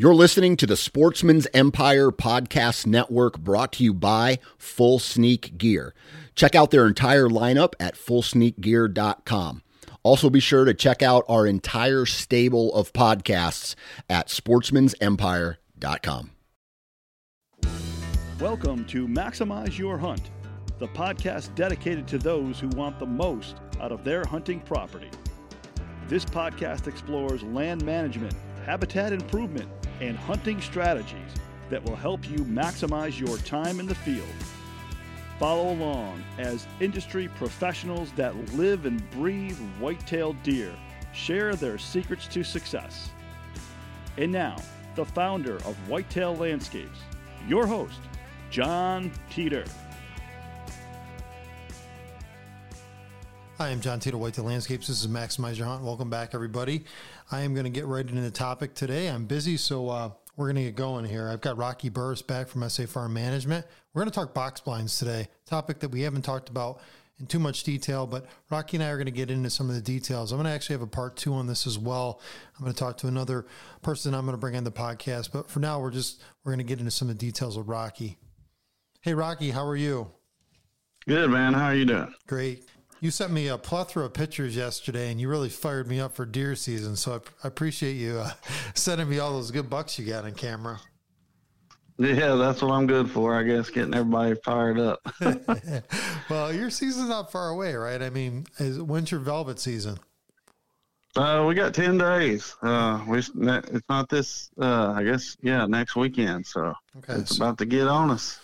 You're listening to the Sportsman's Empire Podcast Network brought to you by Full Sneak Gear. Check out their entire lineup at fullsneakgear.com. Also, be sure to check out our entire stable of podcasts at sportsmansempire.com. Welcome to Maximize Your Hunt, the podcast dedicated to those who want the most out of their hunting property. This podcast explores land management, habitat improvement, and hunting strategies that will help you maximize your time in the field. Follow along as industry professionals that live and breathe white-tailed deer share their secrets to success. And now, the founder of Whitetail Landscapes, your host, Jon Teater. Hi, I'm Jon Teater, Whitetail Landscapes. This is Maximize Your Hunt. Welcome back, everybody. I am going to get right into the topic today. I'm busy, so uh, we're going to get going here. I've got Rocky Burrus back from SA Farm Management. We're going to talk box blinds today, topic that we haven't talked about in too much detail, but Rocky and I are going to get into some of the details. I'm going to actually have a part two on this as well. I'm going to talk to another person I'm going to bring on the podcast, but for now, we're just we're going to get into some of the details with Rocky. Hey, Rocky, how are you? Good, man. How are you doing? Great. You sent me a plethora of pictures yesterday, and you really fired me up for deer season. So I, I appreciate you uh, sending me all those good bucks you got on camera. Yeah, that's what I'm good for, I guess, getting everybody fired up. well, your season's not far away, right? I mean, is when's your velvet season? Uh, we got ten days. Uh, we it's not this. Uh, I guess yeah, next weekend. So okay, it's so, about to get on us.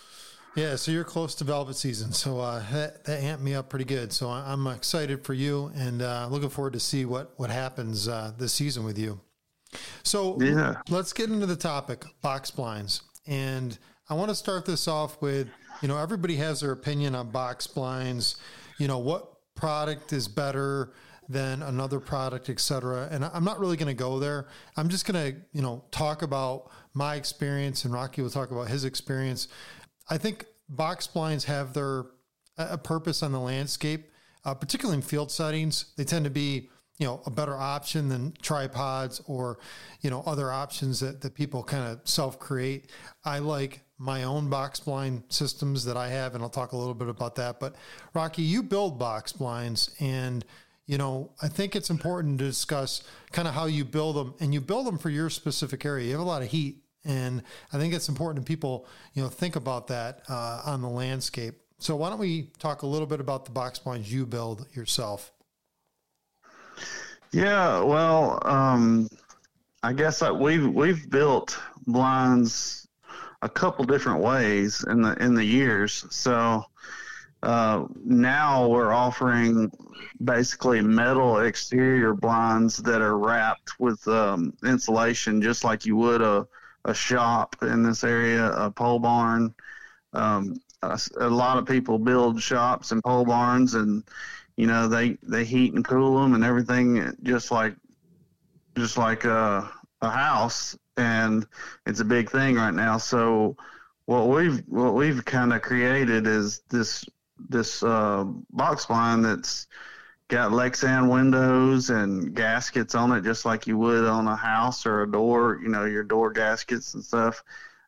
Yeah, so you're close to velvet season, so uh, that, that amped me up pretty good. So I'm excited for you, and uh, looking forward to see what what happens uh, this season with you. So yeah. let's get into the topic box blinds, and I want to start this off with you know everybody has their opinion on box blinds. You know what product is better than another product, et cetera. And I'm not really going to go there. I'm just going to you know talk about my experience, and Rocky will talk about his experience. I think box blinds have their a purpose on the landscape, uh, particularly in field settings. They tend to be you know a better option than tripods or you know other options that, that people kind of self create. I like my own box blind systems that I have, and I'll talk a little bit about that. But Rocky, you build box blinds, and you know I think it's important to discuss kind of how you build them, and you build them for your specific area. You have a lot of heat and I think it's important to people, you know, think about that uh, on the landscape. So why don't we talk a little bit about the box blinds you build yourself? Yeah, well, um, I guess I, we've we've built blinds a couple different ways in the in the years. So uh, now we're offering basically metal exterior blinds that are wrapped with um, insulation, just like you would a a shop in this area, a pole barn. Um, a, a, lot of people build shops and pole barns, and you know they they heat and cool them and everything, just like just like a, a house, and it's a big thing right now. So what we've what we've kind of created is this this uh, box blind that's got Lexan windows and gaskets on it, just like you would on a house or a door. You know, your door gaskets and stuff,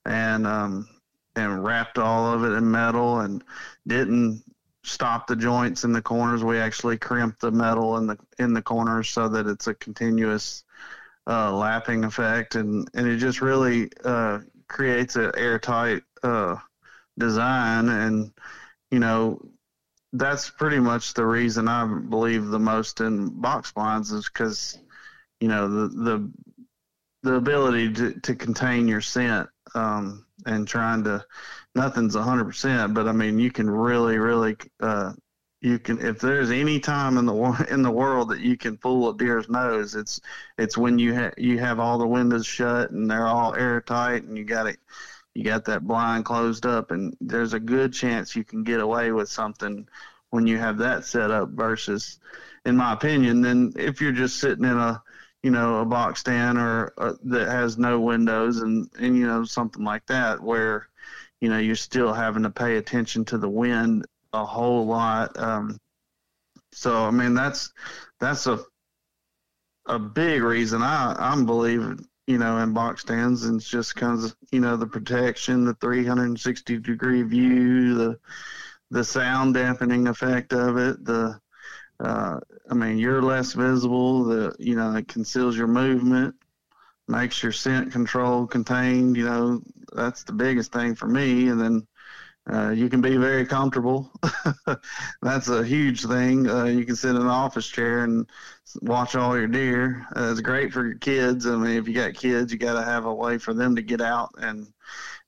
and um, and wrapped all of it in metal and didn't stop the joints in the corners. We actually crimped the metal in the in the corners so that it's a continuous uh, lapping effect, and and it just really uh, creates an airtight uh, design and you know that's pretty much the reason I believe the most in box blinds is because you know the the the ability to, to contain your scent um, and trying to nothing's hundred percent, but I mean you can really really uh, you can if there's any time in the in the world that you can fool a deer's nose, it's it's when you have you have all the windows shut and they're all airtight and you got it you got that blind closed up, and there's a good chance you can get away with something when you have that set up versus, in my opinion, then if you're just sitting in a you know a box stand or uh, that has no windows and and you know something like that where you know you're still having to pay attention to the wind a whole lot. Um, so I mean that's that's a a big reason I I'm believing you know, in box stands, and it's just kind of you know the protection, the 360 degree view, the the sound dampening effect of it, the uh, I mean, you're less visible. The you know it conceals your movement, makes your scent control contained. You know that's the biggest thing for me. And then uh, you can be very comfortable. that's a huge thing. Uh, you can sit in an office chair and watch all your deer. Uh, it's great for your kids. I mean, if you got kids, you got to have a way for them to get out and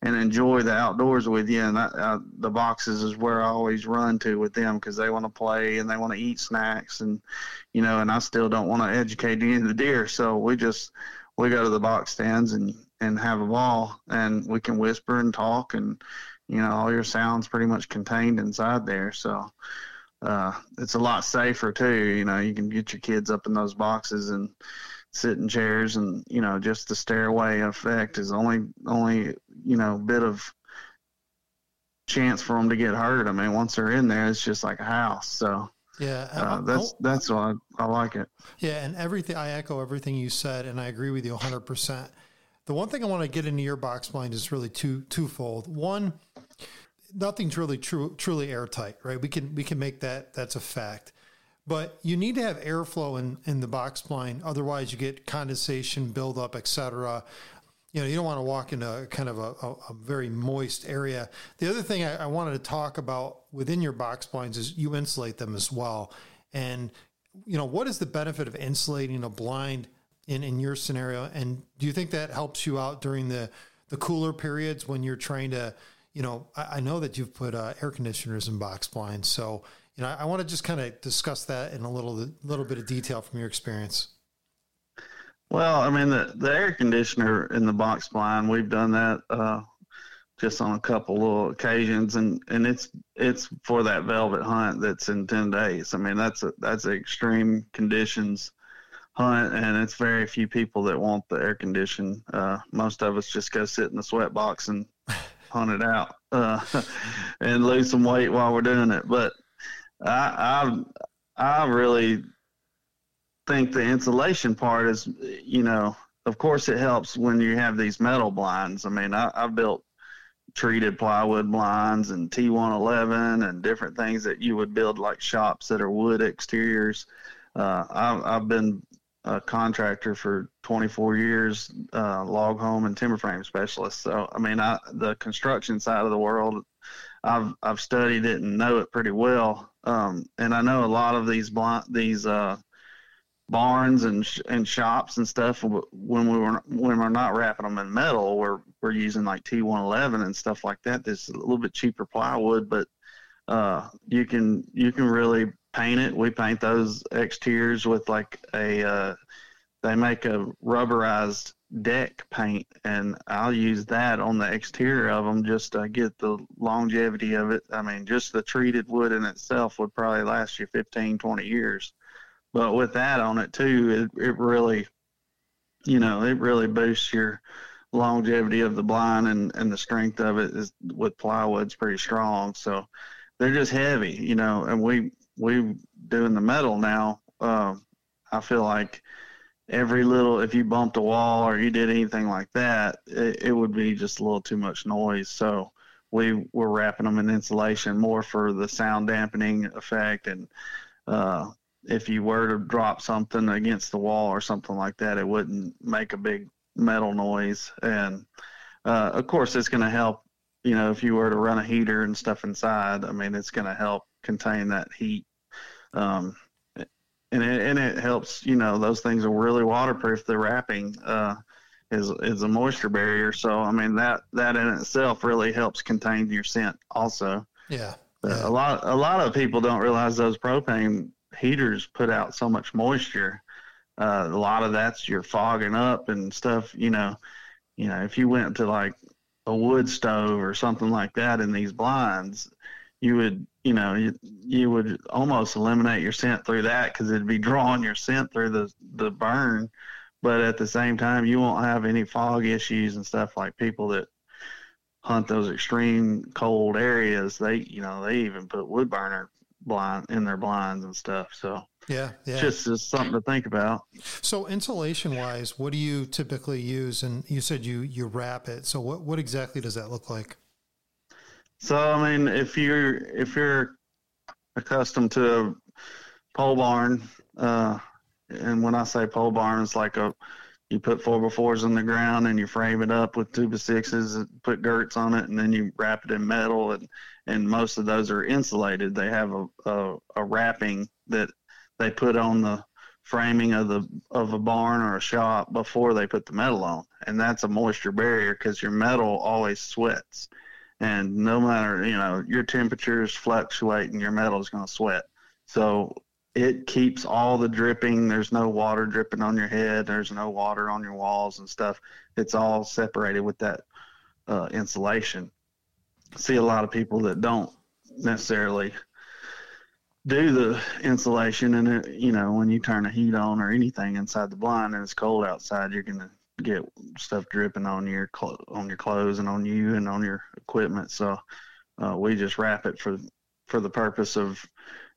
and enjoy the outdoors with you. And I, I, the boxes is where I always run to with them because they want to play and they want to eat snacks and you know. And I still don't want to educate any of the deer, so we just we go to the box stands and and have a ball, and we can whisper and talk, and you know all your sounds pretty much contained inside there. So. Uh, it's a lot safer too. You know, you can get your kids up in those boxes and sit in chairs and you know just the stairway effect is only only you know bit of chance for them to get hurt. I mean, once they're in there, it's just like a house. So yeah, uh, that's that's why I, I, like it. Yeah, and everything I echo everything you said, and I agree with you 100. percent The one thing I want to get into your box blind is really two twofold. One, nothing's really true, truly airtight, right? We can we can make that that's a fact. But you need to have airflow in, in the box blind. Otherwise, you get condensation, buildup, etc. You know, you don't want to walk in a kind of a, a, a very moist area. The other thing I, I, wanted to talk about within your box blinds is you insulate them as well. And, you know, what is the benefit of insulating a blind in, in your scenario? And do you think that helps you out during the, the cooler periods when you're trying to, you know, I, I know that you've put uh, air conditioners in box blinds. So, you know, I, I want to just kind of discuss that in a little little bit of detail from your experience. Well, I mean, the, the air conditioner in the box blind, we've done that uh, just on a couple little occasions, and, and it's it's for that velvet hunt that's in ten days. I mean, that's a that's extreme conditions hunt, and it's very few people that want the air condition. Uh, most of us just go sit in the sweat box and hunt it out uh, and lose some weight while we're doing it. But I, I, I really think the insulation part is, you know, of course it helps when you have these metal blinds. I mean, I, I've built treated plywood blinds and T111 and different things that you would build like shops that are wood exteriors. Uh, I've, I've been a contractor for 24 years, uh, log home and timber frame specialist. So, I mean, I, the construction side of the world, I've I've studied it and know it pretty well. Um, and I know a lot of these these uh, barns and sh- and shops and stuff when we were when we're not wrapping them in metal, we're we're using like T111 and stuff like that. This a little bit cheaper plywood, but uh, you can you can really paint it. We paint those exteriors with like a uh, they make a rubberized deck paint, and I'll use that on the exterior of them just to get the longevity of it. I mean, just the treated wood in itself would probably last you 15, 20 years. But with that on it too, it, it really, you know, it really boosts your longevity of the blind and, and the strength of it is with plywood's pretty strong. So they're just heavy, you know, and we, we doing the metal now. Um, I feel like every little if you bumped a wall or you did anything like that it, it, would be just a little too much noise so we were wrapping them in insulation more for the sound dampening effect and uh, if you were to drop something against the wall or something like that it wouldn't make a big metal noise and uh, of course it's going to help you know if you were to run a heater and stuff inside i mean it's going to help contain that heat um, and it, and it helps. You know, those things are really waterproof. The wrapping uh, is is a moisture barrier. So I mean that that in itself really helps contain your scent. Also, yeah. yeah. A lot a lot of people don't realize those propane heaters put out so much moisture. Uh, a lot of that's you're fogging up and stuff. You know, you know if you went to like a wood stove or something like that in these blinds, you would you know you, you would almost eliminate your scent through that because it'd be drawing your scent through the the burn but at the same time you won't have any fog issues and stuff like people that hunt those extreme cold areas they you know they even put wood burner blind in their blinds and stuff so Yeah, yeah. Just as something to think about. So insulation wise, what do you typically use? And you said you you wrap it. So what what exactly does that look like? So I mean, if you're if you're accustomed to a pole barn, uh, and when I say pole barn, it's like a you put four by fours in the ground and you frame it up with two by sixes, put girts on it, and then you wrap it in metal. And, and most of those are insulated. They have a, a, a wrapping that they put on the framing of the of a barn or a shop before they put the metal on, and that's a moisture barrier because your metal always sweats, and no matter you know your temperatures fluctuate and your metal is going to sweat. So it keeps all the dripping. There's no water dripping on your head. There's no water on your walls and stuff. It's all separated with that uh, insulation. See a lot of people that don't necessarily do the insulation, and it, you know when you turn the heat on or anything inside the blind and it's cold outside, you're gonna get stuff dripping on your cl- on your clothes and on you and on your equipment. So uh, we just wrap it for for the purpose of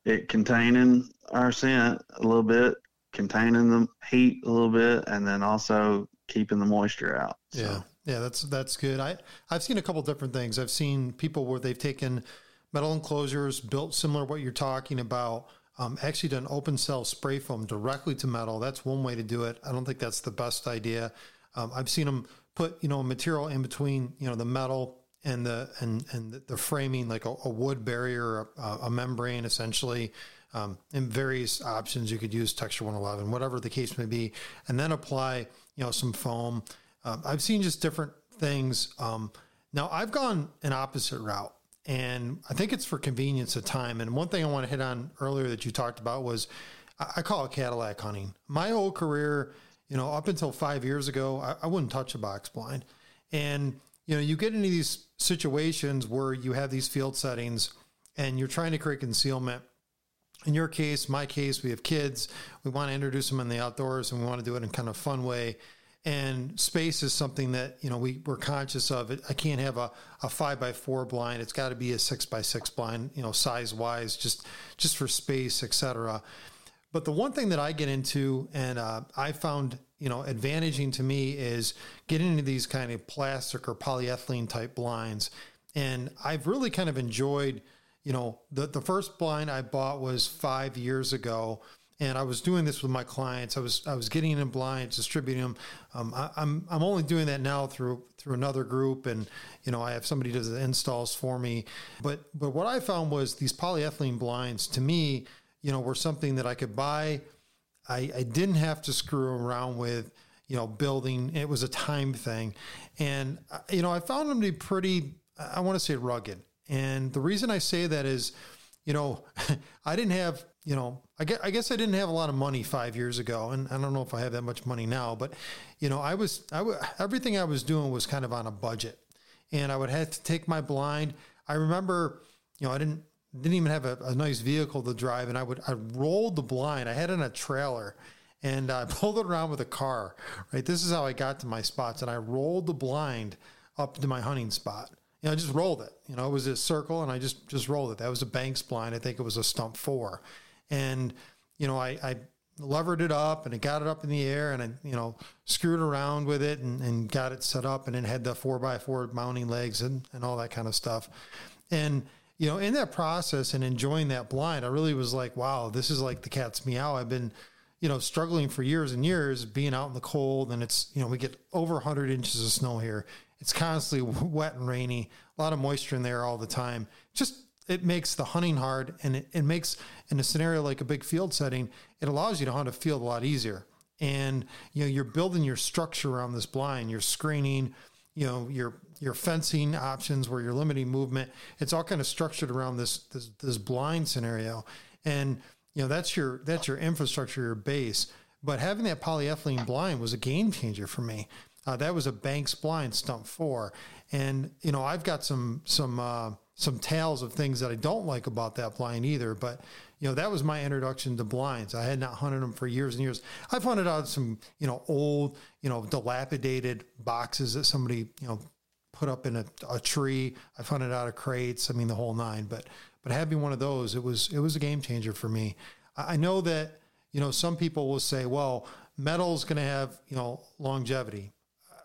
it containing our scent a little bit, containing the heat a little bit, and then also keeping the moisture out. So. Yeah, yeah, that's that's good. I I've seen a couple different things. I've seen people where they've taken metal enclosures built similar to what you're talking about. Um, actually done open cell spray foam directly to metal. That's one way to do it. I don't think that's the best idea. Um, I've seen them put you know material in between you know the metal and the and and the framing like a, a wood barrier, a, a membrane essentially, um, and various options you could use texture 111, whatever the case may be, and then apply you know some foam. Um, I've seen just different things. Um, now I've gone an opposite route, and I think it's for convenience of time. And one thing I want to hit on earlier that you talked about was I, I call it Cadillac hunting. My whole career, you know, up until five years ago, I, I wouldn't touch a box blind, and you know, you get into these situations where you have these field settings and you're trying to create concealment. In your case, my case, we have kids. We want to introduce them in the outdoors and we want to do it in kind of fun way. And space is something that, you know, we, we're conscious of. I can't have a, a five by four blind. It's got to be a six by six blind, you know, size wise, just, just for space, etc. But the one thing that I get into and uh, I found you know, advantaging to me is getting into these kind of plastic or polyethylene type blinds. And I've really kind of enjoyed, you know, the, the first blind I bought was five years ago. And I was doing this with my clients. I was I was getting in blinds, distributing them. Um, I, I'm I'm only doing that now through through another group, and you know I have somebody does the installs for me. But but what I found was these polyethylene blinds to me, you know, were something that I could buy I, I didn't have to screw around with, you know, building. It was a time thing. And, uh, you know, I found them to be pretty, I want to say rugged. And the reason I say that is, you know, I didn't have, you know, I guess, I guess I didn't have a lot of money five years ago. And I don't know if I have that much money now, but, you know, I was, I w- everything I was doing was kind of on a budget. And I would have to take my blind. I remember, you know, I didn't, didn't even have a, a, nice vehicle to drive, and I would I rolled the blind. I had it in a trailer, and I pulled it around with a car. Right, this is how I got to my spots, and I rolled the blind up to my hunting spot. You know, I just rolled it. You know, it was a circle, and I just just rolled it. That was a Banks blind. I think it was a stump four, and you know, I, I levered it up and it got it up in the air and I, you know, screwed around with it and, and got it set up and it had the four by four mounting legs and, and all that kind of stuff. And you know, in that process and enjoying that blind, I really was like, wow, this is like the cat's meow. I've been, you know, struggling for years and years being out in the cold and it's, you know, we get over 100 inches of snow here. It's constantly wet and rainy, a lot of moisture in there all the time. Just, it makes the hunting hard and it, it makes, in a scenario like a big field setting, it allows you to hunt a field a lot easier. And, you know, you're building your structure around this blind, you're screening, you know, you're your fencing options where you're limiting movement. It's all kind of structured around this this, this blind scenario, and you know that's your that's your infrastructure, your base. But having that polyethylene blind was a game changer for me. Uh, that was a Banks blind stump four, and you know I've got some some uh, some tales of things that I don't like about that blind either. But you know that was my introduction to blinds. I had not hunted them for years and years. I've hunted out some you know old you know dilapidated boxes that somebody you know put up in a, a tree. I found it out of crates. I mean, the whole nine. But but having one of those, it was it was a game changer for me. I know that you know, some people will say, well, metal is going to have, you know, longevity.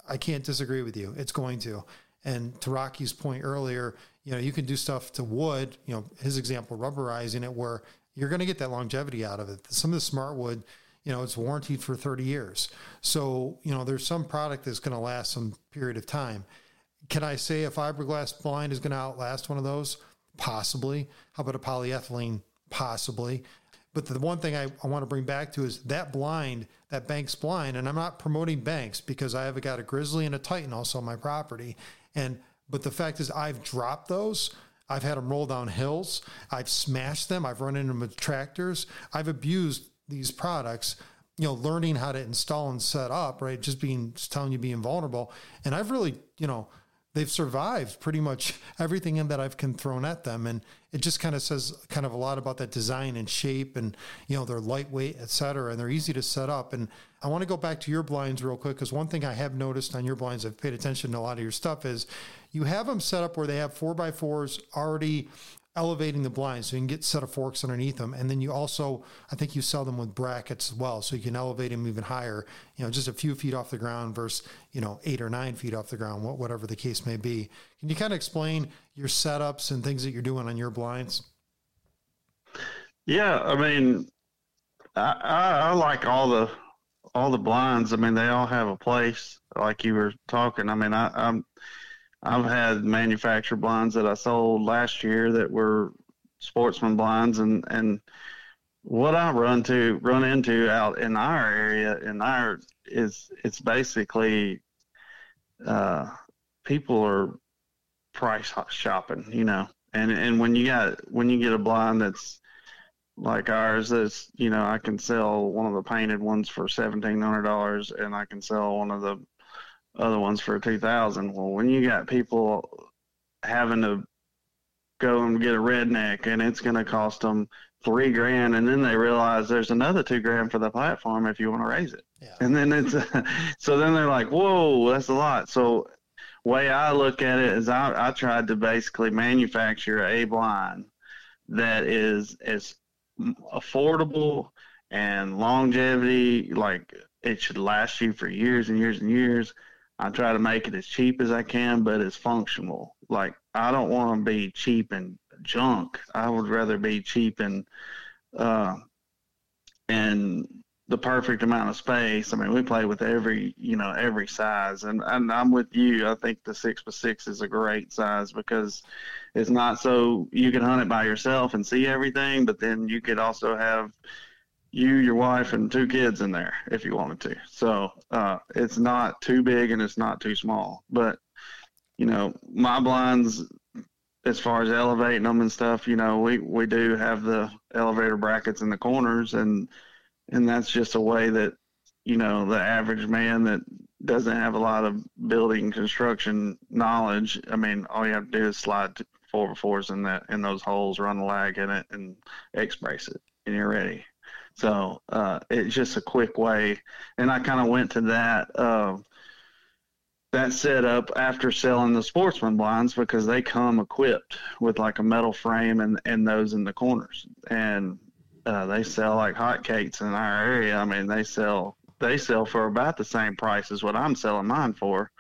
I can't disagree with you. It's going to. And to Rocky's point earlier, you know, you can do stuff to wood, you know, his example, rubberizing it, where you're going to get that longevity out of it. Some of the smart wood, you know, it's warranted for 30 years. So, you know, there's some product that's going to last some period of time. Can I say a fiberglass blind is going to outlast one of those? Possibly. How about a polyethylene? Possibly. But the one thing I, I want to bring back to is that blind, that Banks blind, and I'm not promoting Banks because I have got a Grizzly and a Titan also on my property. And but the fact is I've dropped those. I've had them roll down hills. I've smashed them. I've run into them with tractors. I've abused these products, you know, learning how to install and set up, right? Just being, just telling you being vulnerable. And I've really, you know, they've survived pretty much everything that I've can thrown at them. And it just kind of says kind of a lot about that design and shape and, you know, they're lightweight, et cetera, and they're easy to set up. And I want to go back to your blinds real quick. Cause one thing I have noticed on your blinds, I've paid attention to a lot of your stuff is you have them set up where they have four by fours already elevating the blinds so you can get set of forks underneath them. And then you also, I think you sell them with brackets as well. So you can elevate them even higher, you know, just a few feet off the ground versus, you know, eight or nine feet off the ground, whatever the case may be. Can you kind of explain your setups and things that you're doing on your blinds? Yeah. I mean, I, I, I like all the, all the blinds. I mean, they all have a place like you were talking. I mean, I, I'm, I've had manufactured blinds that I sold last year that were sportsman blinds and and what I run to run into out in our area in our is it's basically uh, people are price shopping, you know, and and when you got when you get a blind that's like ours, that's you know I can sell one of the painted ones for seventeen hundred dollars, and I can sell one of the other ones for 2000 well when you got people having to go and get a redneck and it's going to cost them three grand and then they realize there's another two grand for the platform if you want to raise it. Yeah. and then it's so then they're like whoa that's a lot. So way i look at it is I, I tried to basically manufacture a blind that is as affordable and longevity like it should last you for years and years and years I try to make it as cheap as I can, but as functional. Like I don't want to be cheap and junk. I would rather be cheap and uh, and the perfect amount of space. I mean, we play with every you know every size, and, and I'm with you. I think the six by six is a great size because it's not so you can hunt it by yourself and see everything, but then you could also have you, your wife, and two kids in there if you wanted to. So uh, it's not too big and it's not too small. But you know, my blinds, as far as elevating them and stuff, you know, we we do have the elevator brackets in the corners, and and that's just a way that you know the average man that doesn't have a lot of building construction knowledge. I mean, all you have to do is slide four by fours in that in those holes, run the lag in it, and X brace it, and you're ready. So uh, it's just a quick way, and I kind of went to that uh, that setup after selling the sportsman blinds because they come equipped with like a metal frame and and those in the corners, and uh, they sell like hotcakes in our area. I mean, they sell they sell for about the same price as what I'm selling mine for.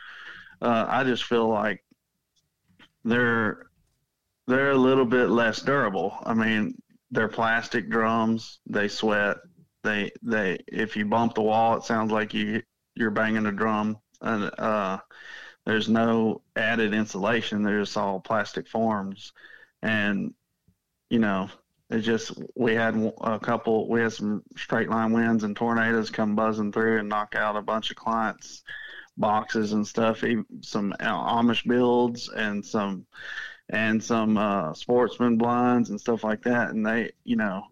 Uh, I just feel like they're they're a little bit less durable. I mean, they're plastic drums. They sweat. They they if you bump the wall, it sounds like you you're banging a drum. And uh, there's no added insulation. They're just all plastic forms, and you know it just we had a couple. We had some straight line winds and tornadoes come buzzing through and knock out a bunch of clients' boxes and stuff. Some Amish builds and some and some uh, sportsman blinds and stuff like that. And they, you know,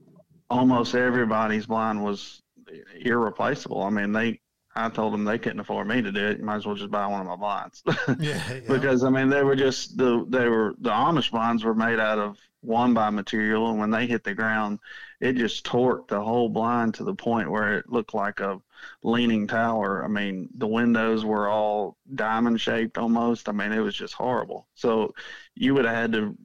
almost everybody's blind was irreplaceable. I mean, they, I told them they couldn't afford me to do it. You might as well just buy one of my blinds. yeah, yeah. because I mean, they were just the they were the Amish blinds were made out of one by material, and when they hit the ground, it just torqued the whole blind to the point where it looked like a leaning tower. I mean, the windows were all diamond shaped almost. I mean, it was just horrible. So you would have had to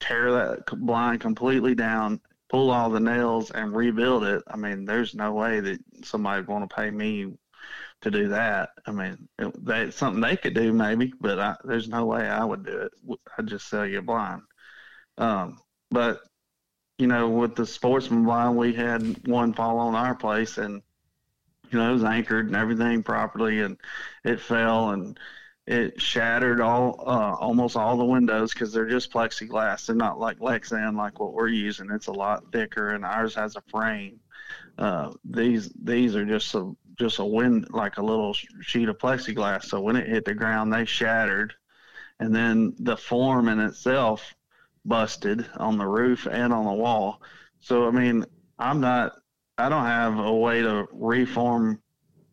tear that blind completely down, pull all the nails and rebuild it, I mean, there's no way that somebody would want to pay me to do that. I mean, it, that's something they could do maybe, but I, there's no way I would do it. I'd just sell you blind. Um, but you know, with the sportsman blind, we had one fall on our place, and you know, it was anchored and everything properly, and it fell and it shattered all uh, almost all the windows because they're just plexiglass. They're not like Lexan like what we're using. It's a lot thicker, and ours has a frame. Uh, these these are just a just a wind like a little sheet of plexiglass. So when it hit the ground, they shattered, and then the form in itself busted on the roof and on the wall. So I mean, I'm not. I don't have a way to reform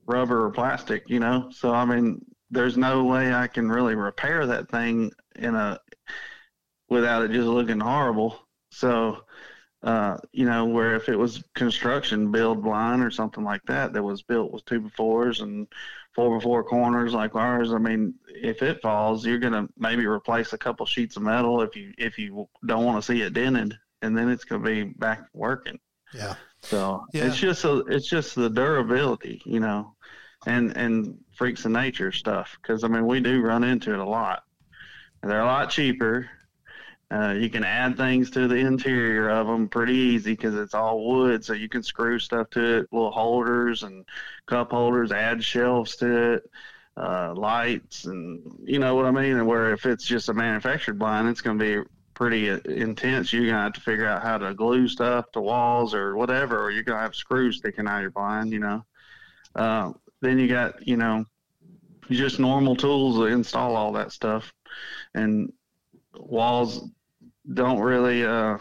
rubber or plastic, you know. So I mean, there's no way I can really repair that thing in a without it just looking horrible. So, uh, you know, where if it was construction build blind or something like that that was built with two befores and four before corners like ours, I mean, if it falls, you're gonna maybe replace a couple sheets of metal if you if you don't want to see it dented, and then it's gonna be back working. Yeah. So yeah. it's just a, it's just the durability, you know and and freaks of nature stuff because I mean we do run into it a lot. They're a lot cheaper. Uh, you can add things to the interior of them pretty easy because it's all wood, so you can screw stuff to it, little holders and cup holders, add shelves to it, uh, lights, and you know what I mean. And where if it's just a manufactured blind, it's going to be pretty uh, intense. You're gonna have to figure out how to glue stuff to walls or whatever, or you're gonna have screws sticking out of your blind. You know, uh, then you got you know just normal tools to install all that stuff and walls don't really uh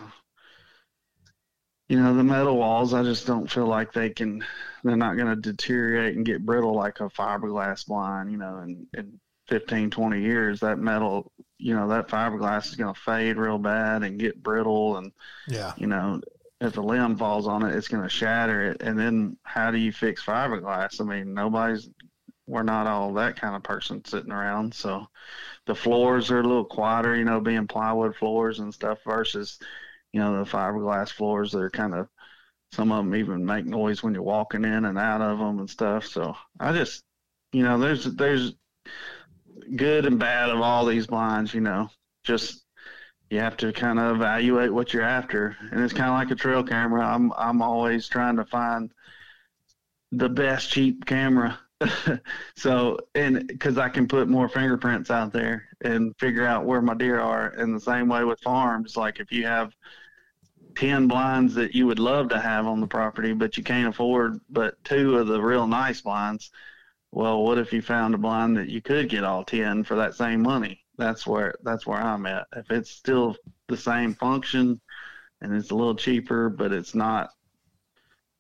you know the metal walls i just don't feel like they can they're not going to deteriorate and get brittle like a fiberglass blind you know in, in 15 20 years that metal you know that fiberglass is going to fade real bad and get brittle and yeah you know if a limb falls on it, it's going to shatter it. And then how do you fix fiberglass? I mean, nobody's, we're not all that kind of person sitting around. So the floors are a little quieter, you know, being plywood floors and stuff versus, you know, the fiberglass floors that are kind of, some of them even make noise when you're walking in and out of them and stuff. So I just, you know, there's, there's good and bad of all these blinds, you know, just you have to kind of evaluate what you're after, and it's kind of like a trail camera. I'm I'm always trying to find the best cheap camera. so and because I can put more fingerprints out there and figure out where my deer are. In the same way with farms, like if you have ten blinds that you would love to have on the property, but you can't afford but two of the real nice blinds. Well, what if you found a blind that you could get all ten for that same money? that's where that's where I'm at. If it's still the same function and it's a little cheaper, but it's not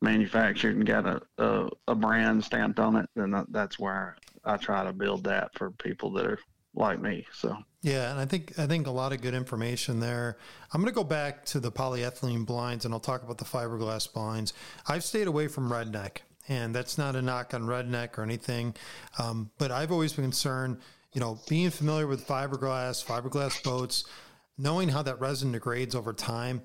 manufactured and got a, a, a brand stamped on it, then that's where I try to build that for people that are like me. So yeah, and I think I think a lot of good information there. I'm going to go back to the polyethylene blinds, and I'll talk about the fiberglass blinds. I've stayed away from redneck, and that's not a knock on redneck or anything, um, but I've always been concerned you know, being familiar with fiberglass, fiberglass boats, knowing how that resin degrades over time.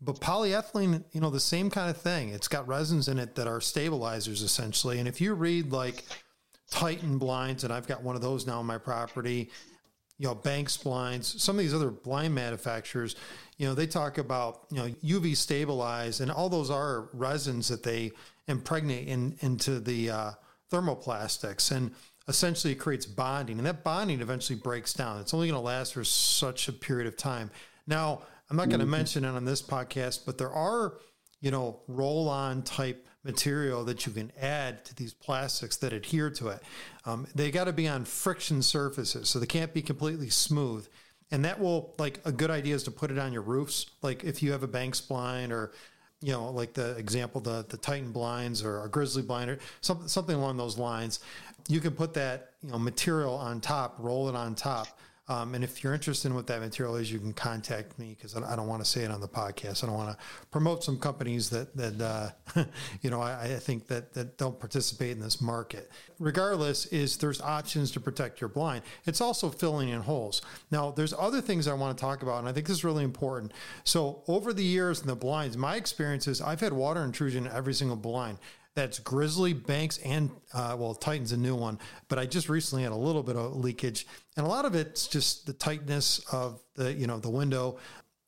But polyethylene, you know, the same kind of thing. It's got resins in it that are stabilizers essentially. And if you read like Titan blinds, and I've got one of those now on my property, you know, Banks blinds, some of these other blind manufacturers, you know, they talk about, you know, UV stabilize, and all those are resins that they impregnate in, into the uh, thermoplastics. And essentially it creates bonding, and that bonding eventually breaks down. It's only going to last for such a period of time. Now, I'm not going to mm-hmm. mention it on this podcast, but there are, you know, roll on type material that you can add to these plastics that adhere to it. Um, they got to be on friction surfaces, so they can't be completely smooth. And that will, like, a good idea is to put it on your roofs. Like, if you have a Banks blind or, you know, like the example, the the Titan blinds or a Grizzly blind or something something along those lines you can put that you know material on top, roll it on top. Um, and if you're interested in what that material is, you can contact me because I, don't want to say it on the podcast. I don't want to promote some companies that that uh, you know I, I, think that that don't participate in this market. Regardless, is there's options to protect your blind. It's also filling in holes. Now, there's other things I want to talk about, and I think this is really important. So over the years in the blinds, my experience is I've had water intrusion in every single blind. That's Grizzly, Banks, and uh, well, Titan's a new one, but I just recently had a little bit of leakage, and a lot of it's just the tightness of the you know the window.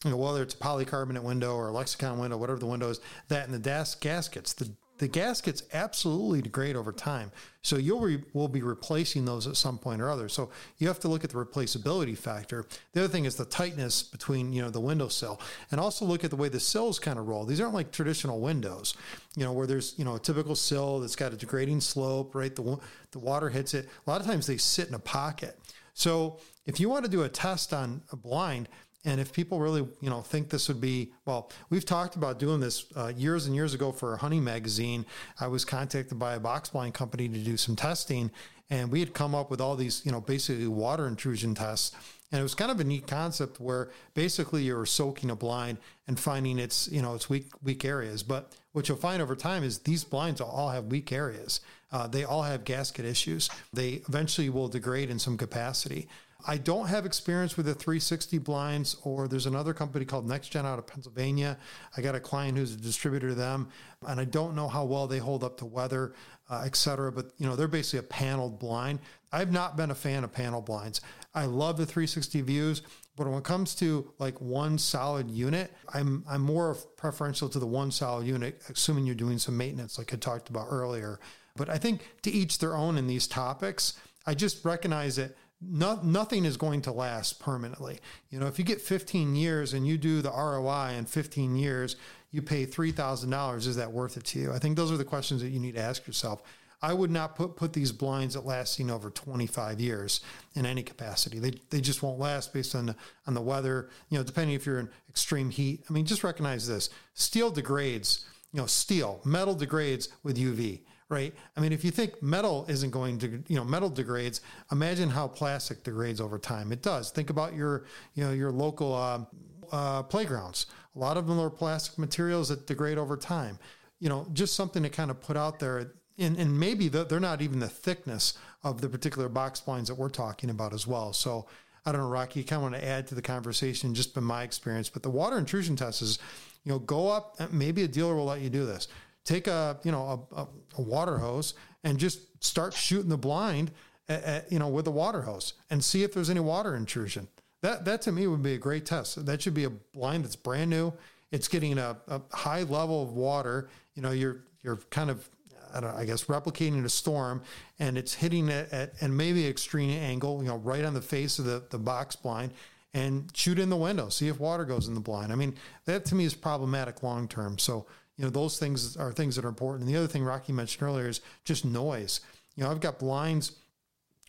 You know, whether it's a polycarbonate window or a Lexicon window, whatever the window is, that and the das- gaskets, the the gaskets absolutely degrade over time. So you'll re, will be replacing those at some point or other. So you have to look at the replaceability factor. The other thing is the tightness between you know the window sill, and also look at the way the sills kind of roll. These aren't like traditional windows, you know, where there's you know a typical sill that's got a degrading slope, right? The the water hits it. A lot of times they sit in a pocket. So if you want to do a test on a blind, and if people really, you know, think this would be well, we've talked about doing this uh, years and years ago for a hunting magazine. I was contacted by a box blind company to do some testing, and we had come up with all these, you know, basically water intrusion tests. And it was kind of a neat concept where basically you're soaking a blind and finding its, you know, its weak weak areas. But what you'll find over time is these blinds all have weak areas. Uh, they all have gasket issues. They eventually will degrade in some capacity. I don't have experience with the 360 blinds, or there's another company called NextGen out of Pennsylvania. I got a client who's a distributor to them, and I don't know how well they hold up to weather, uh, et cetera. But you know, they're basically a paneled blind. I've not been a fan of panel blinds. I love the 360 views, but when it comes to like one solid unit, I'm I'm more preferential to the one solid unit, assuming you're doing some maintenance, like I talked about earlier. But I think to each their own in these topics. I just recognize that no, nothing is going to last permanently. You know, if you get 15 years and you do the ROI in 15 years, you pay $3,000, is that worth it to you? I think those are the questions that you need to ask yourself. I would not put, put these blinds at lasting over 25 years in any capacity. They, they just won't last based on the, on the weather, you know, depending if you're in extreme heat. I mean, just recognize this steel degrades, you know, steel, metal degrades with UV right? I mean, if you think metal isn't going to, you know, metal degrades, imagine how plastic degrades over time. It does. Think about your, you know, your local uh, uh, playgrounds. A lot of them are plastic materials that degrade over time. You know, just something to kind of put out there. And, and maybe the, they're not even the thickness of the particular box blinds that we're talking about as well. So, I don't know, Rocky, you kind of want to add to the conversation just by my experience, but the water intrusion test is, you know, go up, maybe a dealer will let you do this take a you know a, a water hose and just start shooting the blind at, at, you know with the water hose and see if there's any water intrusion. That that to me would be a great test. That should be a blind that's brand new. It's getting a, a high level of water. You know, you're you're kind of I, I guess replicating a storm, and it's hitting it at and maybe extreme angle. You know, right on the face of the the box blind, and shoot in the window. See if water goes in the blind. I mean, that to me is problematic long term. So you know, those things are things that are important. And the other thing Rocky mentioned earlier is just noise. You know, I've got blinds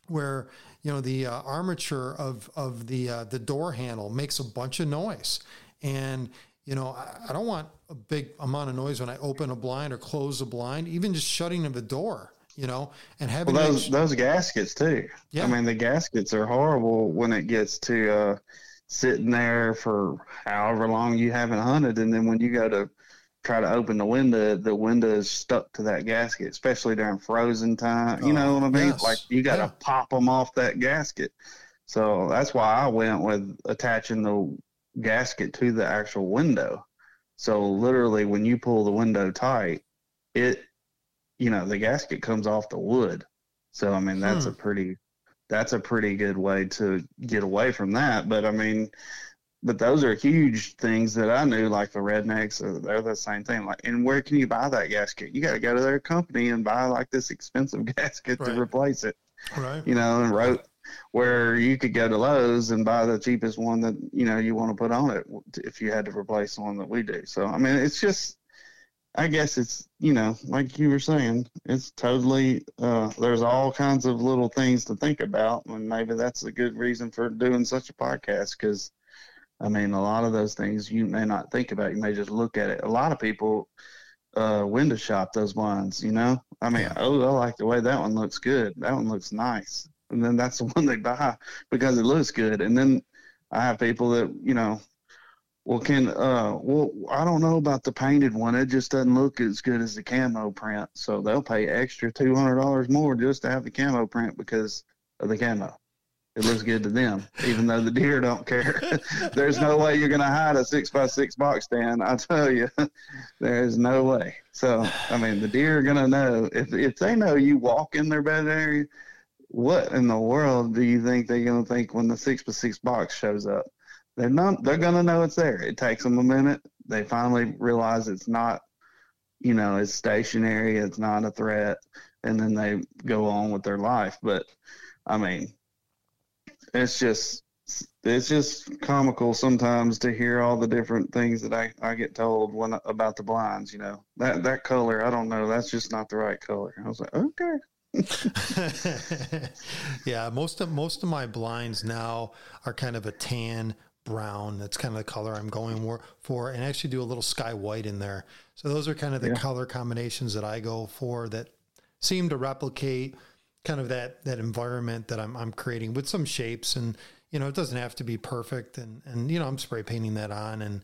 where you know the uh, armature of of the uh, the door handle makes a bunch of noise, and you know I, I, don't want a big amount of noise when I open a blind or close a blind. Even just shutting of the door, you know, and having well, those those gaskets too. Yeah. I mean the gaskets are horrible when it gets to uh, sitting there for however long you haven't hunted, and then when you go to try to open the window, the window is stuck to that gasket, especially during frozen time. You know what I mean? Yes. Like you got to yeah. pop them off that gasket. So that's why I went with attaching the gasket to the actual window. So literally, when you pull the window tight, it, you know, the gasket comes off the wood. So I mean, that's hmm. a pretty, that's a pretty good way to get away from that. But I mean, but those are huge things that I knew, like the rednecks, they're the same thing. Like, and where can you buy that gasket? You got to go to their company and buy like this expensive gasket right. to replace it. Right. You know, and wrote where you could go to Lowe's and buy the cheapest one that you know you want to put on it if you had to replace the one that we do. So I mean, it's just, I guess it's you know, like you were saying, it's totally. Uh, there's all kinds of little things to think about, and maybe that's a good reason for doing such a podcast because I mean, a lot of those things you may not think about. You may just look at it. A lot of people uh, window shop those blinds, you know? I mean, oh, I like the way that one looks good. That one looks nice. and then that's the one they buy because it looks good. And then I have people that you know, well, can uh, well, I don't know about the painted one. It just doesn't look as good as the camo print, so they'll pay extra two hundred dollars more just to have the camo print because of the camo. It looks good to them, even though the deer don't care. There's no way you're going to hide a six by six box stand. I tell you, there's no way. So, I mean, the deer are going to know if if they know you walk in their bed area. What in the world do you think they're going to think when the six by six box shows up? They're not. They're going to know it's there. It takes them a minute. They finally realize it's not. You know, it's stationary. It's not a threat, and then they go on with their life. But I mean, it's just it's just comical sometimes to hear all the different things that I, I get told when about the blinds. You know that that color, I don't know. That's just not the right color. I was like, okay. yeah, most of most of my blinds now are kind of a tan brown. That's kind of the color I'm going for, and I actually do a little sky white in there. So those are kind of the yeah. color combinations that I go for that seem to replicate kind of that that environment that I'm I'm creating with some shapes and you know it doesn't have to be perfect and and you know I'm spray painting that on. And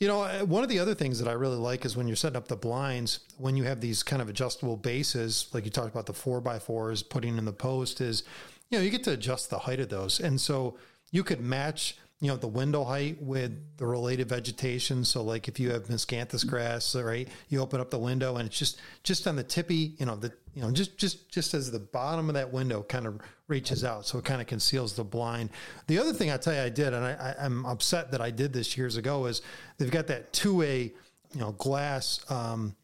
you know one of the other things that I really like is when you're setting up the blinds when you have these kind of adjustable bases like you talked about the four by fours putting in the post is you know you get to adjust the height of those. And so you could match you know the window height with the related vegetation. So like if you have miscanthus grass right you open up the window and it's just just on the tippy you know the you know just just just as the bottom of that window kind of reaches out so it kind of conceals the blind the other thing i tell you i did and I, am upset that i did this years ago is they've got that two-way you know glass um,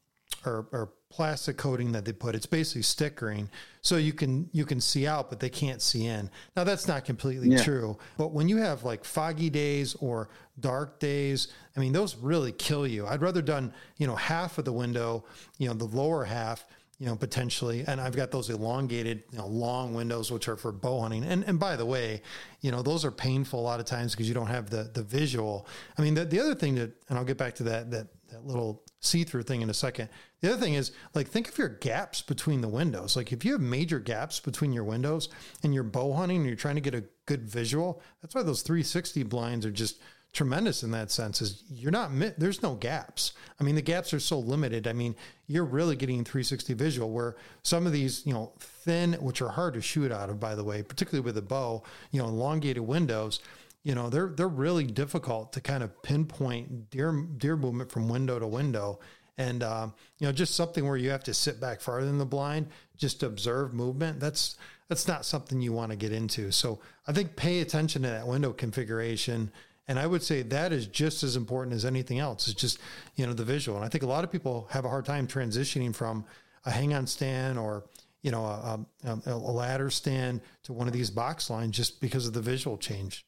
or, or plastic coating that they put. It's basically stickering, so you can you can see out, but they can't see in. Now that's not completely yeah. true, but when you have like foggy days or dark days, I mean those really kill you. I'd rather done you know half of the window, you know the lower half. You know, potentially, and I've got those elongated, you know, long windows, which are for bow hunting. And and by the way, you know, those are painful a lot of times because you don't have the the visual. I mean, the, the other thing that, and I'll get back to that that that little see-through thing in a second. The other thing is like think of your gaps between the windows. Like if you have major gaps between your windows and you're bow hunting and you're trying to get a good visual, that's why those 360 blinds are just tremendous in that sense is you're not there's no gaps. I mean the gaps are so limited. I mean you're really getting 360 visual where some of these, you know, thin which are hard to shoot out of by the way, particularly with a bow, you know, elongated windows, you know they're they're really difficult to kind of pinpoint deer deer movement from window to window and uh, you know just something where you have to sit back farther than the blind just to observe movement that's that's not something you want to get into so i think pay attention to that window configuration and i would say that is just as important as anything else it's just you know the visual and i think a lot of people have a hard time transitioning from a hang on stand or you know a, a, a ladder stand to one of these box blinds just because of the visual change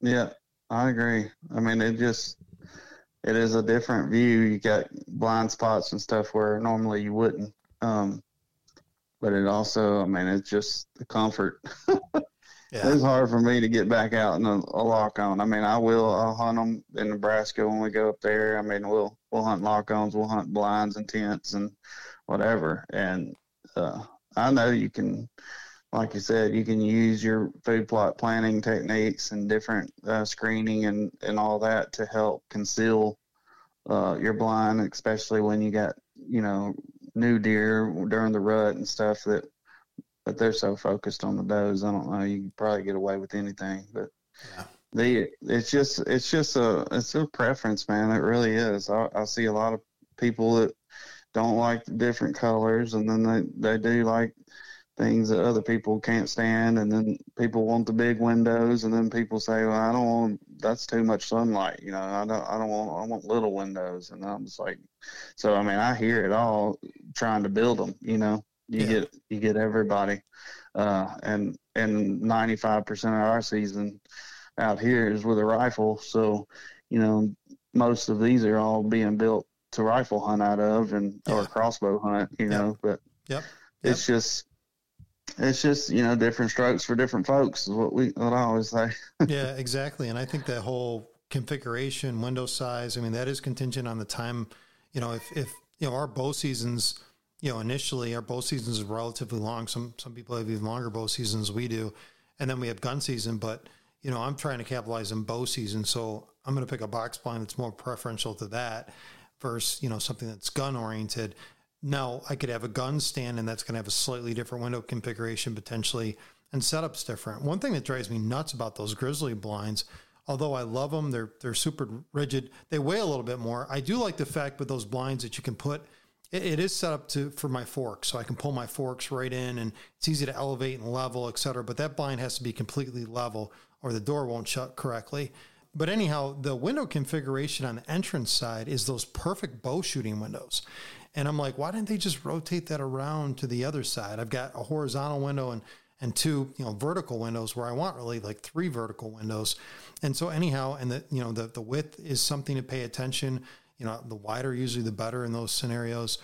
yeah, I agree. I mean, it just it is a different view. You got blind spots and stuff where normally you wouldn't. Um, but it also, I mean, it's just the comfort. yeah. It's hard for me to get back out in a, a, lock on. I mean, I will. I'll hunt them in Nebraska when we go up there. I mean, we'll we'll hunt lock ons, we'll hunt blinds and tents and whatever. And uh, I know you can like you said, you can use your food plot planning techniques and different uh, screening and, and all that to help conceal uh, your blind, especially when you got you know new deer during the rut and stuff that but they're so focused on the does. I don't know. You can probably get away with anything, but yeah. the it's just it's just a it's a preference, man. It really is. I, I see a lot of people that don't like the different colors, and then they they do like things that other people can't stand and then people want the big windows and then people say well i don't want that's too much sunlight you know i don't i don't want i want little windows and i'm just like so i mean i hear it all trying to build them you know you yeah. get you get everybody uh, and and 95% of our season out here is with a rifle so you know most of these are all being built to rifle hunt out of and yeah. or crossbow hunt you know but yep. Yep. it's just it's just you know different strokes for different folks is what we what I always say. yeah, exactly. And I think that whole configuration, window size, I mean that is contingent on the time. You know, if if you know our bow seasons, you know, initially our bow seasons is relatively long. Some some people have even longer bow seasons we do, and then we have gun season. But you know, I'm trying to capitalize on bow season, so I'm going to pick a box blind that's more preferential to that versus you know something that's gun oriented. Now I could have a gun stand, and that's going to have a slightly different window configuration potentially, and setups different. One thing that drives me nuts about those grizzly blinds although I love them, they're they're super rigid. They weigh a little bit more. I do like the fact with those blinds that you can put it, it is set up to for my forks, so I can pull my forks right in, and it's easy to elevate and level, etc. But that blind has to be completely level, or the door won't shut correctly. But anyhow, the window configuration on the entrance side is those perfect bow shooting windows. And I'm like, why didn't they just rotate that around to the other side? I've got a horizontal window and and two, you know, vertical windows where I want really like three vertical windows. And so anyhow, and the you know the the width is something to pay attention. You know, the wider usually the better in those scenarios.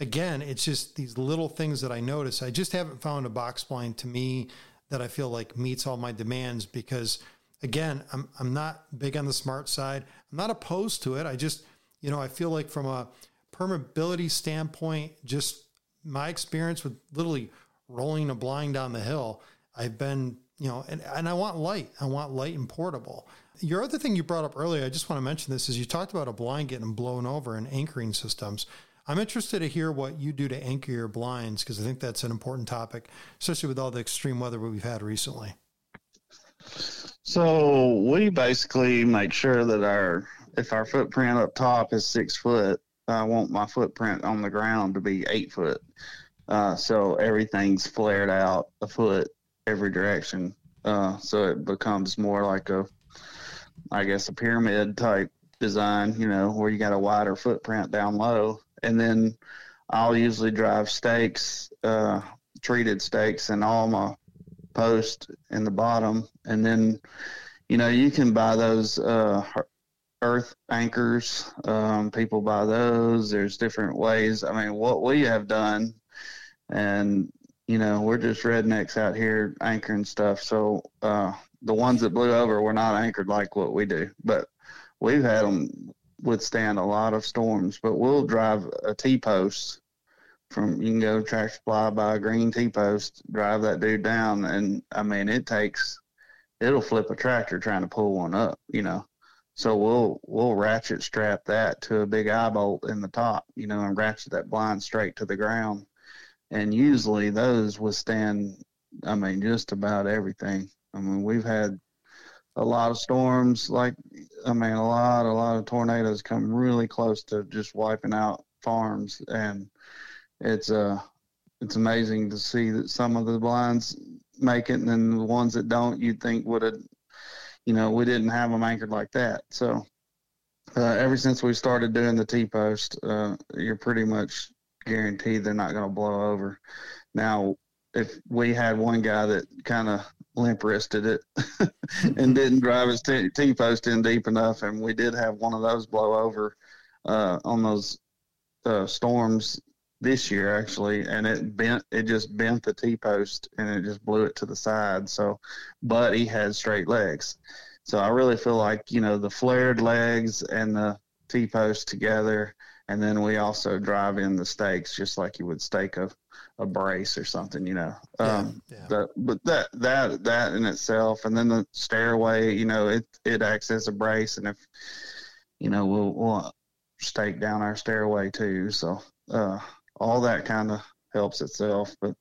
Again, it's just these little things that I notice. I just haven't found a box blind to me that I feel like meets all my demands because again, I'm I'm not big on the smart side. I'm not opposed to it. I just, you know, I feel like from a permeability standpoint, just my experience with literally rolling a blind down the hill, I've been, you know, and, and I want light. I want light and portable. Your other thing you brought up earlier, I just want to mention this, is you talked about a blind getting blown over and anchoring systems. I'm interested to hear what you do to anchor your blinds because I think that's an important topic, especially with all the extreme weather we've had recently. So we basically make sure that our if our footprint up top is six foot, I want my footprint on the ground to be eight foot. Uh, so everything's flared out a foot every direction. Uh, so it becomes more like a I guess a pyramid type design, you know, where you got a wider footprint down low. And then I'll usually drive stakes, uh, treated stakes and all my post in the bottom. And then, you know, you can buy those, uh, earth anchors. Um, people buy those. There's different ways. I mean, what we have done, and you know, we're just rednecks out here anchoring stuff. So uh, the ones that blew over were not anchored like what we do, but we've had them withstand a lot of storms. But we'll drive a T post from you can go Tractor Supply buy a green T post, drive that dude down, and I mean it takes it'll flip a tractor trying to pull one up, you know. So we'll we'll ratchet strap that to a big eye bolt in the top, you know, and ratchet that blind straight to the ground. And usually those withstand I mean, just about everything. I mean, we've had a lot of storms, like I mean, a lot, a lot of tornadoes come really close to just wiping out farms, and it's uh, it's amazing to see that some of the blinds make it, and then the ones that don't, you'd think would have, you know, we didn't have them anchored like that. So, uh, ever since we started doing the T post, uh, you're pretty much guaranteed they're not going to blow over. Now, if we had one guy that kind of limp wristed it and didn't drive his T, T post in deep enough, and we did have one of those blow over uh, on those uh, storms this year actually, and it bent. It just bent the T post and it just blew it to the side. So, but he had straight legs. So I really feel like you know the flared legs and the T post together, and then we also drive in the stakes just like you would stake a a brace or something, you know. Um, yeah, yeah. but that that that in itself, and then the stairway, you know, it it acts as a brace, and if you know, we'll we'll stake down our stairway too. So uh, all that kind of helps itself. But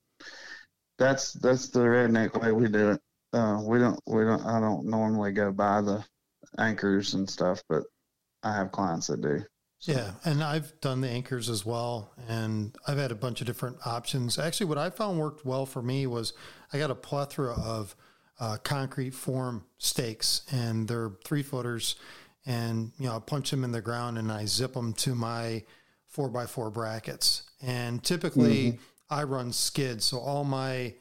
that's that's the redneck way we do it. Uh, we don't we don't I don't normally go by the anchors and stuff, but I have clients that do. So. Yeah, and I've done the anchors as well, and I've had a bunch of different options. Actually, what I found worked well for me was I got a plethora of uh, concrete form stakes, and they're three footers, and you know I punch them in the ground and I zip them to my four by four brackets. And typically, mm-hmm. I run skids, so all my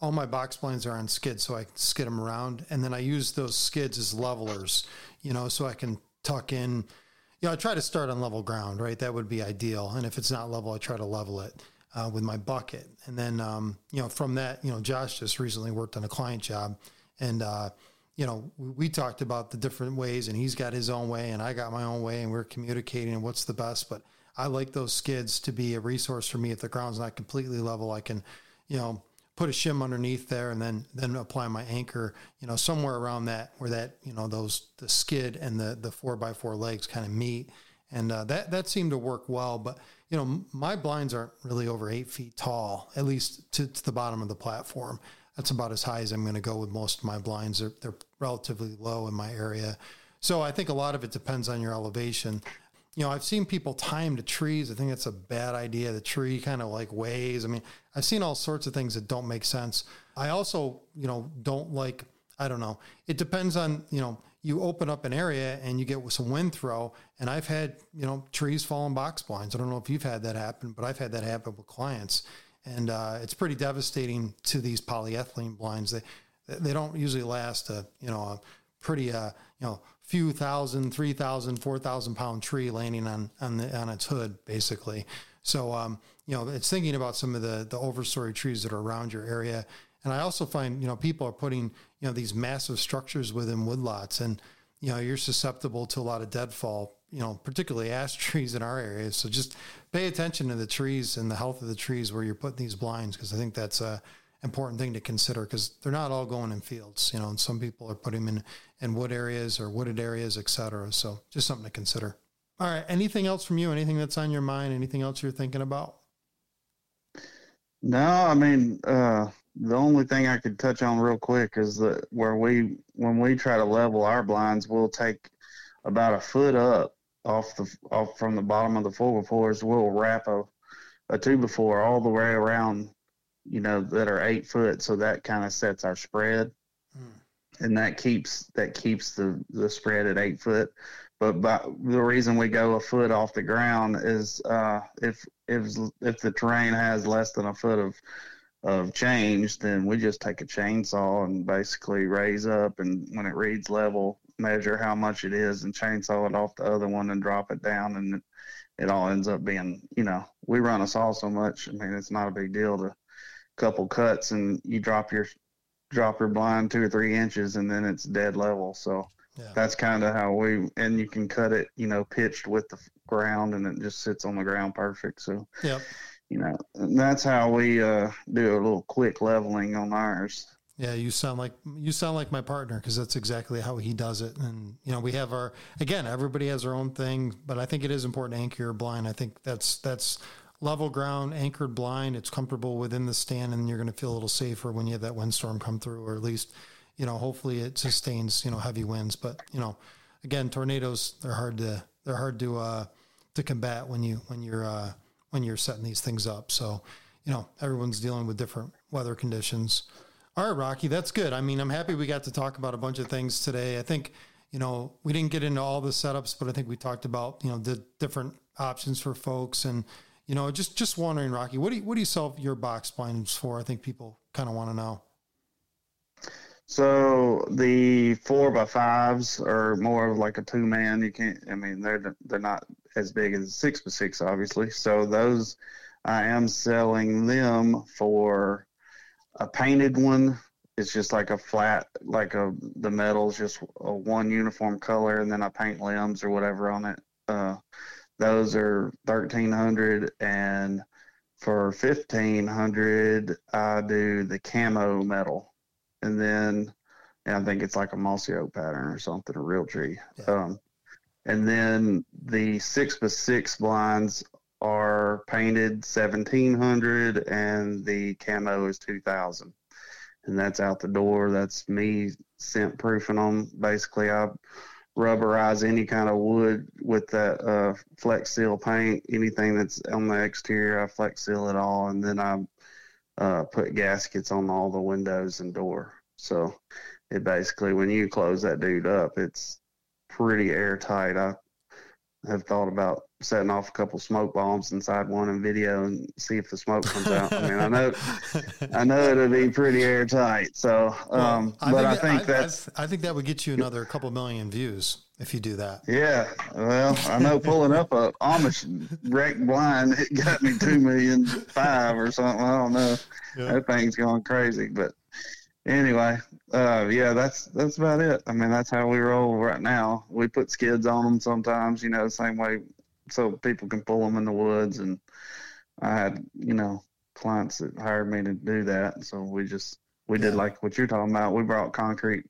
all my box blinds are on skids, so I can skid them around, and then I use those skids as levelers, you know, so I can tuck in you know, I try to start on level ground, right? That would be ideal. And if it's not level, I try to level it uh, with my bucket. And then, um, you know, from that, you know, Josh just recently worked on a client job and, uh, you know, we, we, talked about the different ways and he's got his own way and I got my own way and we're communicating what's the best. But I like those skids to be a resource for me if the ground's not completely level. I can, you know, put a shim underneath there and then then apply my anchor, you know, somewhere around that where that you know those the skid and the the four by four legs kind of meet, and uh, that that seemed to work well. But you know, my blinds aren't really over eight feet tall, at least to, to the bottom of the platform. That's about as high as I'm going to go with most of my blinds. They're, they're relatively low in my area. So I think a lot of it depends on your elevation you know, I've seen people time to trees. I think that's a bad idea. The tree kind of like ways. I mean, I've seen all sorts of things that don't make sense. I also, you know, don't like, I don't know. It depends on, you know, you open up an area and you get some wind throw. And I've had, you know, trees fall in box blinds. I don't know if you've had that happen, but I've had that happen with clients. And uh, it's pretty devastating to these polyethylene blinds. They, they don't usually last a, you know, a pretty, uh, you know, few thousand, three thousand, four thousand pound tree landing on on, the, on its hood, basically. So, um, you know, it's thinking about some of the the overstory trees that are around your area. And I also find, you know, people are putting, you know, these massive structures within woodlots, and you know, you're susceptible to a lot of deadfall. You know, particularly ash trees in our area. So just pay attention to the trees and the health of the trees where you're putting these blinds, because I think that's a important thing to consider because they're not all going in fields, you know, and some people are putting them in, in wood areas or wooded areas, et cetera. So just something to consider. All right. Anything else from you? Anything that's on your mind? Anything else you're thinking about? No, I mean, uh, the only thing I could touch on real quick is that where we, when we try to level our blinds, we'll take about a foot up off the, off from the bottom of the four by fours. We'll wrap a, a two by four all the way around you know, that are eight foot. So that kind of sets our spread. Hmm. And that keeps that keeps the, the spread at eight foot. But by, the reason we go a foot off the ground is uh, if if if the terrain has less than a foot of of change, then we just take a chainsaw and basically raise up, and when it reads level, measure how much it is, and chainsaw it off the other one and drop it down, and it, it all ends up being, you know, we run a saw so much. I mean, it's not a big deal to couple cuts and you drop your drop your blind two or three inches and then it's dead level. So yeah. that's kind of how we and you can cut it, you know, pitched with the ground and it just sits on the ground perfect. So yeah, you know, that's how we uh, do a little quick leveling on ours. Yeah, you sound like you sound like my partner because that's exactly how he does it. And you know, we have our again, everybody has their own thing, but I think it is important to anchor your blind. I think that's that's level ground, anchored blind. It's comfortable within the stand, and you're going to feel a little safer when you have that windstorm come through, or at least, you know, hopefully it sustains, you know, heavy winds. But you know, again, tornadoes they're hard to they're hard to uh, to combat when you when you're uh, when you're setting these things up. So, you know, everyone's dealing with different weather conditions. All right, Rocky, that's good. I mean, I'm happy we got to talk about a bunch of things today. I think, you know, we didn't get into all the setups, but I think we talked about, you know, the different options for folks and, you know, just just wondering, Rocky, what do you what do you sell your box blinds for? I think people kind of want to know. So the four by fives are more of like a two man. You can't. I mean, they're they're not as big as six by six, obviously. So those I am selling them for a painted one. It's just like a flat, like a the metal's just a one uniform color, and then I paint limbs or whatever on it. Uh, those are thirteen hundred, and for fifteen hundred, I do the camo metal, and then and I think it's like a mossy oak pattern or something, a Realtree. Yeah. Um, and then the six by six blinds are painted seventeen hundred, and the camo is two thousand, and that's out the door. That's me scent proofing them. Basically, I rubberize any kind of wood with that uh, flex seal paint. Anything that's on the exterior, I flex seal it all, and then I uh, put gaskets on all the windows and door. So it basically, when you close that dude up, it's pretty airtight. I have thought about setting off a couple smoke bombs inside one and video and see if the smoke comes out. I mean, I know, I know it'll be pretty airtight. So, um, well, I but I think I, that's, I, I, think that would get you another couple million views if you do that. Yeah. Well, I know pulling up a Amish wreck blind, it got me two million five or something. I don't know. Yeah. That thing's going crazy, but anyway, uh, yeah, that's that's about it. I mean, that's how we roll right now. We put skids on them sometimes, you know, the same way so people can pull them in the woods. And I had, you know, clients that hired me to do that. So we just, we did like what you're talking about. We brought concrete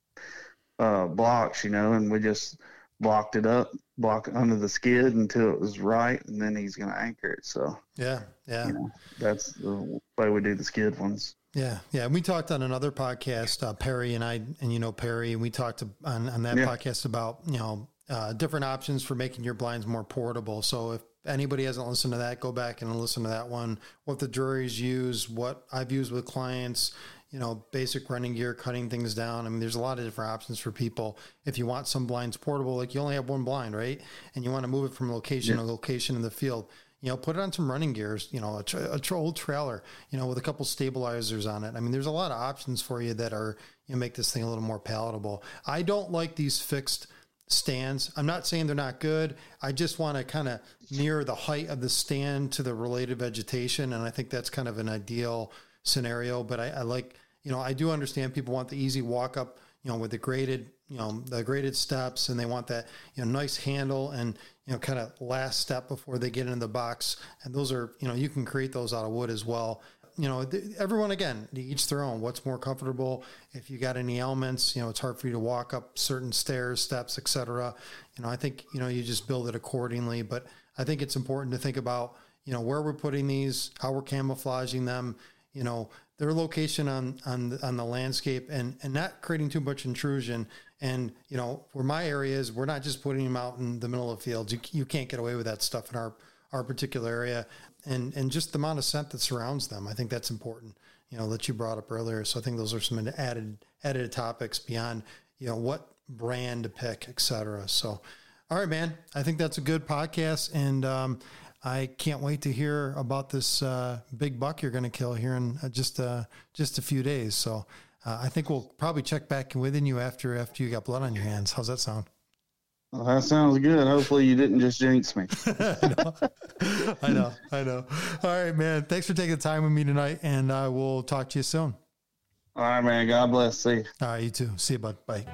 uh, blocks, you know, and we just blocked it up, block under the skid until it was right, and then he's going to anchor it. So yeah, yeah, you know, that's the way we do the skid ones. Yeah, yeah. We talked on another podcast, uh, Perry and I, and you know Perry, and we talked on on that yeah. podcast about you know uh, different options for making your blinds more portable. So if anybody hasn't listened to that, go back and listen to that one. What the juries use, what I've used with clients, you know, basic running gear, cutting things down. I mean, there's a lot of different options for people. If you want some blinds portable, like you only have one blind, right? And you want to move it from location yeah. to location in the field, you know, put it on some running gears, you know, a, tra- a tra- old trailer, you know, with a couple stabilizers on it. I mean, there's a lot of options for you that are, you know, make this thing a little more palatable. I don't like these fixed stands. I'm not saying they're not good. I just want to kind of mirror the height of the stand to the related vegetation. And I think that's kind of an ideal scenario. But I, I like, you know, I do understand people want the easy walk up, you know, with the graded, you know, the graded steps and they want that, you know, nice handle and, you know, kind of last step before they get into the box. And those are, you know, you can create those out of wood as well you know, everyone again, each their own. What's more comfortable? If you got any elements, you know, it's hard for you to walk up certain stairs, steps, etc. You know, I think you know you just build it accordingly. But I think it's important to think about you know where we're putting these, how we're camouflaging them. You know, their location on on the, on the landscape, and and not creating too much intrusion. And you know, where my area is, we're not just putting them out in the middle of fields. You you can't get away with that stuff in our our particular area and and just the amount of scent that surrounds them. I think that's important. You know that you brought up earlier. So I think those are some added added topics beyond you know what brand to pick, etc. So, all right, man. I think that's a good podcast, and um, I can't wait to hear about this uh, big buck you're going to kill here in uh, just uh, just a few days. So. Uh, I think we'll probably check back within you after after you got blood on your hands. How's that sound? Well, that sounds good. Hopefully, you didn't just jinx me. I, know. I know. I know. All right, man. Thanks for taking the time with me tonight, and I will talk to you soon. All right, man. God bless. See you. All right, you too. See you, bud. Bye.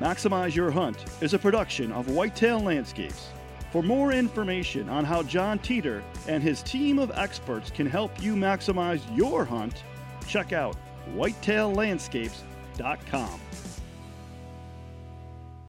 Maximize Your Hunt is a production of Whitetail Landscapes. For more information on how Jon Teater and his team of experts can help you maximize your hunt, check out whitetaillandscapes.com.